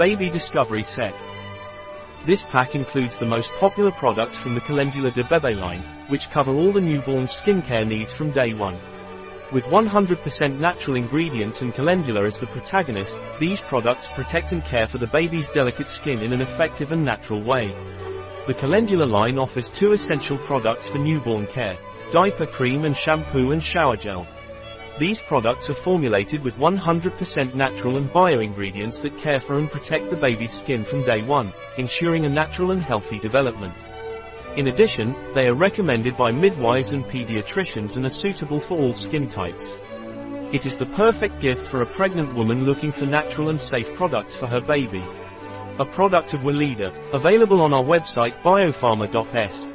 Baby Discovery Set. This pack includes the most popular products from the Calendula de Bebe line, which cover all the newborn skincare needs from day one. With 100% natural ingredients and calendula as the protagonist, these products protect and care for the baby's delicate skin in an effective and natural way. The calendula line offers two essential products for newborn care, diaper cream and shampoo and shower gel. These products are formulated with 100% natural and bio-ingredients that care for and protect the baby's skin from day one, ensuring a natural and healthy development. In addition, they are recommended by midwives and pediatricians and are suitable for all skin types. It is the perfect gift for a pregnant woman looking for natural and safe products for her baby. A product of Weleda, available on our website biopharma.s.